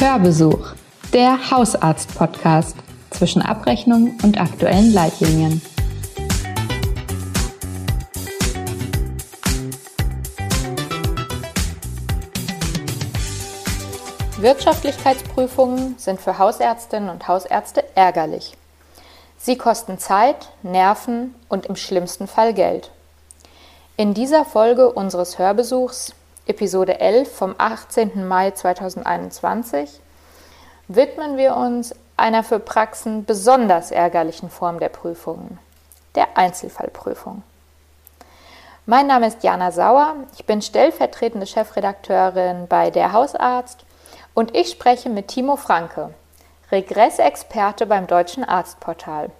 Hörbesuch, der Hausarzt-Podcast zwischen Abrechnung und aktuellen Leitlinien. Wirtschaftlichkeitsprüfungen sind für Hausärztinnen und Hausärzte ärgerlich. Sie kosten Zeit, Nerven und im schlimmsten Fall Geld. In dieser Folge unseres Hörbesuchs, Episode 11 vom 18. Mai 2021, widmen wir uns einer für Praxen besonders ärgerlichen Form der Prüfungen, der Einzelfallprüfung. Mein Name ist Jana Sauer, ich bin stellvertretende Chefredakteurin bei Der Hausarzt und ich spreche mit Timo Franke, Regressexperte beim Deutschen Arztportal.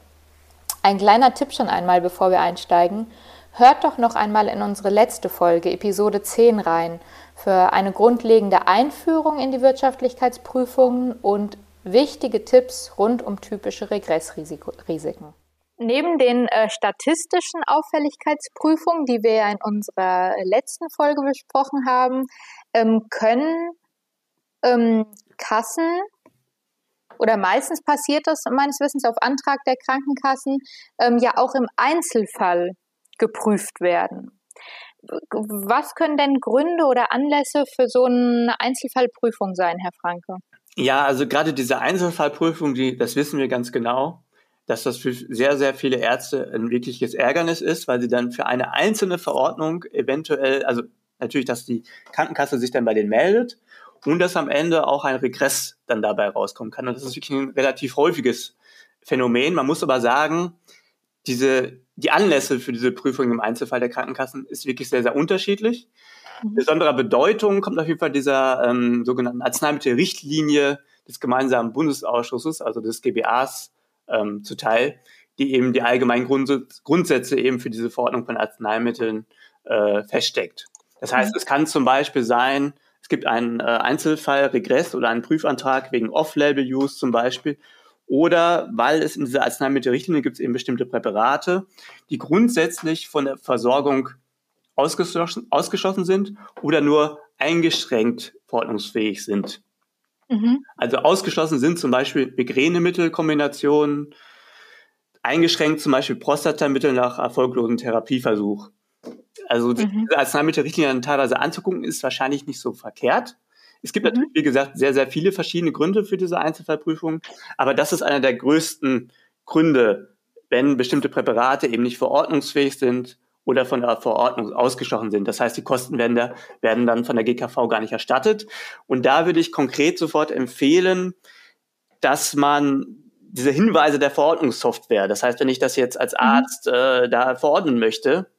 Ein kleiner Tipp schon einmal, bevor wir einsteigen. Hört doch noch einmal in unsere letzte Folge, Episode 10 rein, für eine grundlegende Einführung in die Wirtschaftlichkeitsprüfungen und wichtige Tipps rund um typische Regressrisiken. Neben den äh, statistischen Auffälligkeitsprüfungen, die wir ja in unserer letzten Folge besprochen haben, ähm, können ähm, Kassen oder meistens passiert das meines Wissens auf Antrag der Krankenkassen ähm, ja auch im Einzelfall geprüft werden. Was können denn Gründe oder Anlässe für so eine Einzelfallprüfung sein, Herr Franke? Ja, also gerade diese Einzelfallprüfung, die, das wissen wir ganz genau, dass das für sehr, sehr viele Ärzte ein wirkliches Ärgernis ist, weil sie dann für eine einzelne Verordnung eventuell, also natürlich, dass die Krankenkasse sich dann bei denen meldet und dass am Ende auch ein Regress dann dabei rauskommen kann. Und das ist wirklich ein relativ häufiges Phänomen. Man muss aber sagen, diese die Anlässe für diese Prüfung im Einzelfall der Krankenkassen ist wirklich sehr, sehr unterschiedlich. Mhm. Besonderer Bedeutung kommt auf jeden Fall dieser ähm, sogenannten Arzneimittelrichtlinie des gemeinsamen Bundesausschusses, also des GBAs, ähm, zuteil, die eben die allgemeinen Grundsätze eben für diese Verordnung von Arzneimitteln äh, feststeckt. Das heißt, mhm. es kann zum Beispiel sein, es gibt einen äh, Einzelfall, Regress oder einen Prüfantrag wegen Off-Label-Use zum Beispiel oder weil es in dieser Arzneimittelrichtlinie gibt es eben bestimmte Präparate, die grundsätzlich von der Versorgung ausgeschlossen, ausgeschlossen sind oder nur eingeschränkt verordnungsfähig sind. Mhm. Also ausgeschlossen sind zum Beispiel Migränemittelkombinationen, eingeschränkt zum Beispiel Prostatamittel nach erfolglosen Therapieversuch. Also mhm. diese Arzneimittelrichtlinie teilweise anzugucken, ist wahrscheinlich nicht so verkehrt. Es gibt mhm. natürlich, wie gesagt, sehr, sehr viele verschiedene Gründe für diese Einzelfallprüfung, aber das ist einer der größten Gründe, wenn bestimmte Präparate eben nicht verordnungsfähig sind oder von der Verordnung ausgeschlossen sind. Das heißt, die Kosten werden, da, werden dann von der GKV gar nicht erstattet. Und da würde ich konkret sofort empfehlen, dass man diese Hinweise der Verordnungssoftware, das heißt, wenn ich das jetzt als mhm. Arzt äh, da verordnen möchte,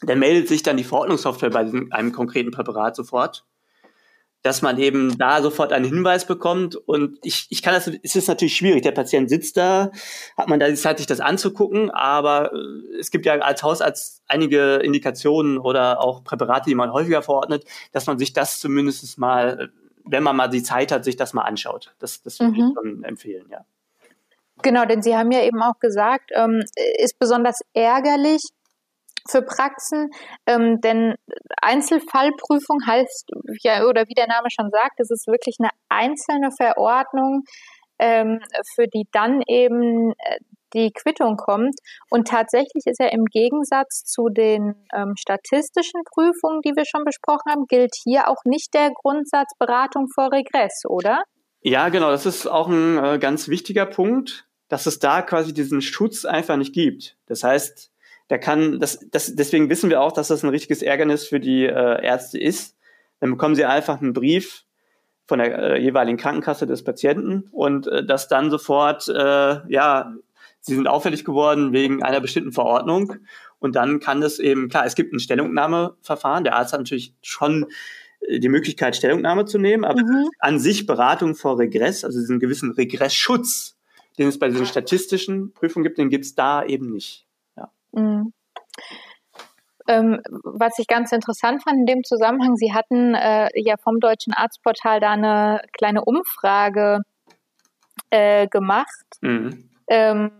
dann meldet sich dann die Verordnungssoftware bei einem konkreten Präparat sofort dass man eben da sofort einen Hinweis bekommt. Und ich, ich kann das, es ist natürlich schwierig. Der Patient sitzt da, hat man da die Zeit, sich das anzugucken, aber äh, es gibt ja als Hausarzt einige Indikationen oder auch Präparate, die man häufiger verordnet, dass man sich das zumindest mal, wenn man mal die Zeit hat, sich das mal anschaut. Das, das würde mhm. ich schon empfehlen, ja. Genau, denn Sie haben ja eben auch gesagt, ähm, ist besonders ärgerlich, für Praxen, ähm, denn Einzelfallprüfung heißt, ja, oder wie der Name schon sagt, es ist wirklich eine einzelne Verordnung, ähm, für die dann eben äh, die Quittung kommt. Und tatsächlich ist ja im Gegensatz zu den ähm, statistischen Prüfungen, die wir schon besprochen haben, gilt hier auch nicht der Grundsatz Beratung vor Regress, oder? Ja, genau, das ist auch ein äh, ganz wichtiger Punkt, dass es da quasi diesen Schutz einfach nicht gibt. Das heißt, da kann, das, das, deswegen wissen wir auch, dass das ein richtiges Ärgernis für die äh, Ärzte ist. Dann bekommen sie einfach einen Brief von der äh, jeweiligen Krankenkasse des Patienten und äh, das dann sofort, äh, ja, sie sind auffällig geworden wegen einer bestimmten Verordnung. Und dann kann es eben, klar, es gibt ein Stellungnahmeverfahren. Der Arzt hat natürlich schon äh, die Möglichkeit, Stellungnahme zu nehmen, aber mhm. an sich Beratung vor Regress, also diesen gewissen Regressschutz, den es bei diesen statistischen Prüfungen gibt, den gibt es da eben nicht. Mhm. Ähm, was ich ganz interessant fand in dem Zusammenhang, Sie hatten äh, ja vom Deutschen Arztportal da eine kleine Umfrage äh, gemacht. Mhm. Ähm,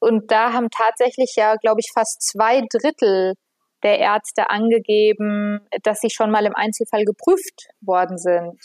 und da haben tatsächlich ja, glaube ich, fast zwei Drittel der Ärzte angegeben, dass sie schon mal im Einzelfall geprüft worden sind.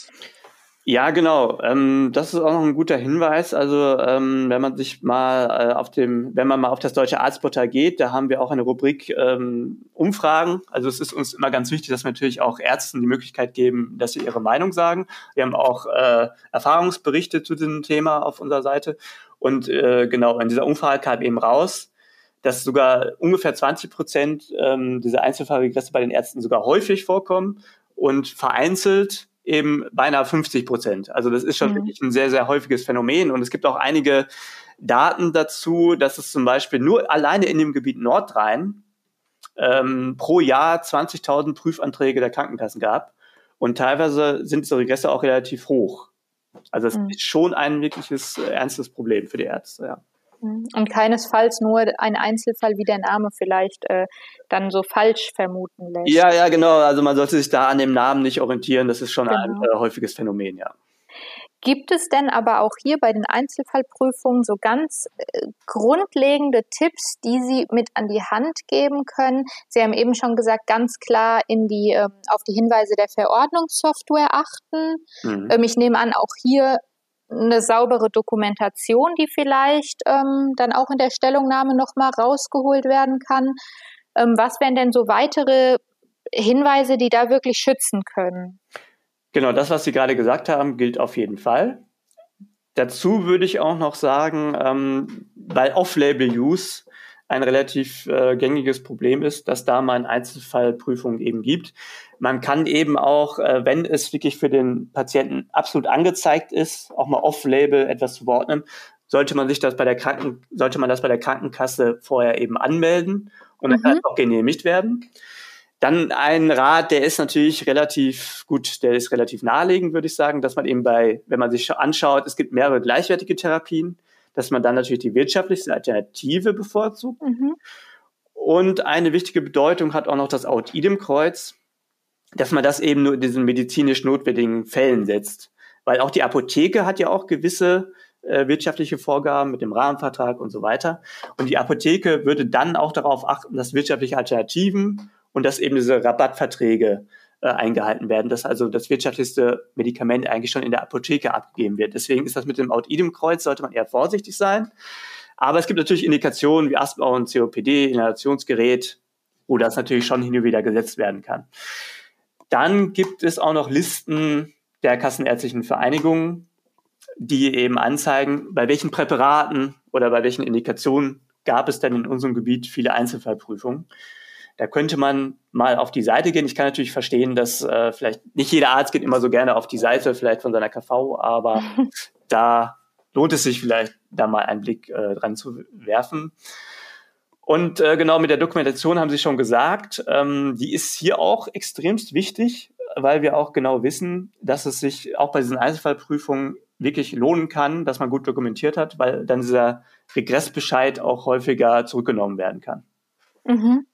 Ja, genau. Ähm, das ist auch noch ein guter Hinweis. Also ähm, wenn man sich mal äh, auf dem, wenn man mal auf das deutsche Arztportal geht, da haben wir auch eine Rubrik ähm, Umfragen. Also es ist uns immer ganz wichtig, dass wir natürlich auch Ärzten die Möglichkeit geben, dass sie ihre Meinung sagen. Wir haben auch äh, Erfahrungsberichte zu diesem Thema auf unserer Seite. Und äh, genau, in dieser Umfrage kam eben raus, dass sogar ungefähr 20 Prozent ähm, dieser Einzelfallregresse bei den Ärzten sogar häufig vorkommen und vereinzelt eben beinahe 50 Prozent. Also das ist schon mhm. wirklich ein sehr, sehr häufiges Phänomen. Und es gibt auch einige Daten dazu, dass es zum Beispiel nur alleine in dem Gebiet Nordrhein ähm, pro Jahr 20.000 Prüfanträge der Krankenkassen gab. Und teilweise sind diese Regresse auch relativ hoch. Also es mhm. ist schon ein wirkliches äh, ernstes Problem für die Ärzte, ja. Und keinesfalls nur ein Einzelfall, wie der Name vielleicht äh, dann so falsch vermuten lässt. Ja, ja, genau. Also man sollte sich da an dem Namen nicht orientieren. Das ist schon genau. ein äh, häufiges Phänomen, ja. Gibt es denn aber auch hier bei den Einzelfallprüfungen so ganz äh, grundlegende Tipps, die Sie mit an die Hand geben können? Sie haben eben schon gesagt, ganz klar in die, äh, auf die Hinweise der Verordnungssoftware achten. Mhm. Ähm, ich nehme an, auch hier eine saubere Dokumentation, die vielleicht ähm, dann auch in der Stellungnahme nochmal rausgeholt werden kann. Ähm, was wären denn so weitere Hinweise, die da wirklich schützen können? Genau, das, was Sie gerade gesagt haben, gilt auf jeden Fall. Dazu würde ich auch noch sagen, ähm, weil Off-Label-Use ein relativ äh, gängiges Problem ist, dass da mal Einzelfallprüfungen eben gibt. Man kann eben auch, äh, wenn es wirklich für den Patienten absolut angezeigt ist, auch mal off-label etwas zu verordnen, sollte man sich das bei der Kranken, sollte man das bei der Krankenkasse vorher eben anmelden und dann mhm. kann es auch genehmigt werden. Dann ein Rat, der ist natürlich relativ gut, der ist relativ naheliegend, würde ich sagen, dass man eben bei, wenn man sich anschaut, es gibt mehrere gleichwertige Therapien, dass man dann natürlich die wirtschaftlichste Alternative bevorzugt. Mhm. Und eine wichtige Bedeutung hat auch noch das Out-Idem-Kreuz, dass man das eben nur in diesen medizinisch notwendigen Fällen setzt. Weil auch die Apotheke hat ja auch gewisse äh, wirtschaftliche Vorgaben mit dem Rahmenvertrag und so weiter. Und die Apotheke würde dann auch darauf achten, dass wirtschaftliche Alternativen und dass eben diese Rabattverträge äh, eingehalten werden, dass also das wirtschaftlichste Medikament eigentlich schon in der Apotheke abgegeben wird. Deswegen ist das mit dem Out-Idem-Kreuz, sollte man eher vorsichtig sein. Aber es gibt natürlich Indikationen wie Asthma und COPD, Inhalationsgerät, wo das natürlich schon hin und wieder gesetzt werden kann. Dann gibt es auch noch Listen der kassenärztlichen Vereinigungen, die eben anzeigen, bei welchen Präparaten oder bei welchen Indikationen gab es denn in unserem Gebiet viele Einzelfallprüfungen. Da könnte man mal auf die Seite gehen. Ich kann natürlich verstehen, dass äh, vielleicht nicht jeder Arzt geht immer so gerne auf die Seite, vielleicht von seiner KV, aber da lohnt es sich vielleicht, da mal einen Blick äh, dran zu werfen. Und äh, genau mit der Dokumentation haben Sie schon gesagt, ähm, die ist hier auch extremst wichtig, weil wir auch genau wissen, dass es sich auch bei diesen Einzelfallprüfungen wirklich lohnen kann, dass man gut dokumentiert hat, weil dann dieser Regressbescheid auch häufiger zurückgenommen werden kann. Mhm.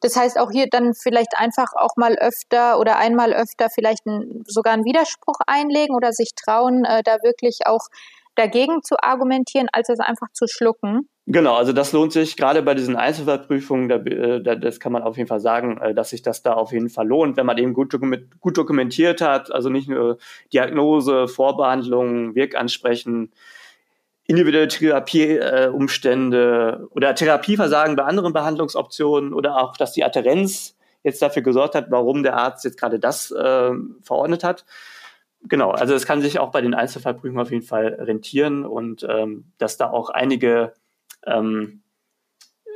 Das heißt auch hier dann vielleicht einfach auch mal öfter oder einmal öfter vielleicht ein, sogar einen Widerspruch einlegen oder sich trauen, äh, da wirklich auch dagegen zu argumentieren, als es einfach zu schlucken. Genau, also das lohnt sich gerade bei diesen Einzelfallprüfungen, da, äh, da, das kann man auf jeden Fall sagen, äh, dass sich das da auf jeden Fall lohnt, wenn man eben gut, dokument, gut dokumentiert hat, also nicht nur Diagnose, Vorbehandlung, Wirkansprechen, individuelle Therapieumstände äh, oder Therapieversagen bei anderen Behandlungsoptionen oder auch, dass die Adherenz jetzt dafür gesorgt hat, warum der Arzt jetzt gerade das äh, verordnet hat. Genau, also es kann sich auch bei den Einzelfallprüfungen auf jeden Fall rentieren und ähm, dass da auch einige ähm,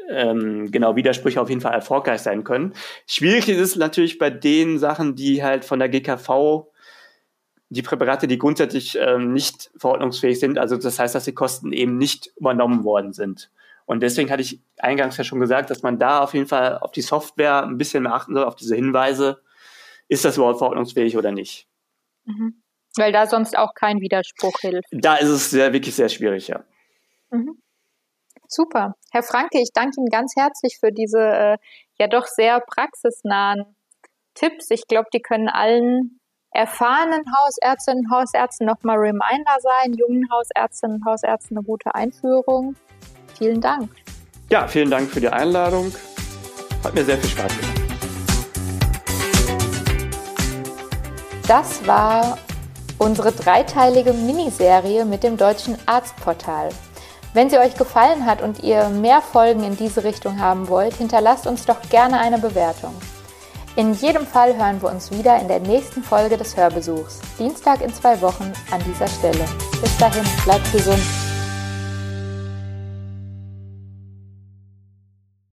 ähm, genau Widersprüche auf jeden Fall erfolgreich sein können. Schwierig ist es natürlich bei den Sachen, die halt von der GKV die Präparate, die grundsätzlich ähm, nicht verordnungsfähig sind. Also das heißt, dass die Kosten eben nicht übernommen worden sind. Und deswegen hatte ich eingangs ja schon gesagt, dass man da auf jeden Fall auf die Software ein bisschen mehr achten soll, auf diese Hinweise. Ist das überhaupt verordnungsfähig oder nicht? Mhm. Weil da sonst auch kein Widerspruch hilft. Da ist es sehr, wirklich sehr schwierig, ja. Mhm. Super. Herr Franke, ich danke Ihnen ganz herzlich für diese äh, ja doch sehr praxisnahen Tipps. Ich glaube, die können allen erfahrenen Hausärztinnen und Hausärzten nochmal Reminder sein, jungen Hausärztinnen und Hausärzten eine gute Einführung. Vielen Dank. Ja, vielen Dank für die Einladung. Hat mir sehr viel Spaß gemacht. Das war unsere dreiteilige Miniserie mit dem deutschen Arztportal. Wenn sie euch gefallen hat und ihr mehr Folgen in diese Richtung haben wollt, hinterlasst uns doch gerne eine Bewertung. In jedem Fall hören wir uns wieder in der nächsten Folge des Hörbesuchs, Dienstag in zwei Wochen an dieser Stelle. Bis dahin, bleibt gesund.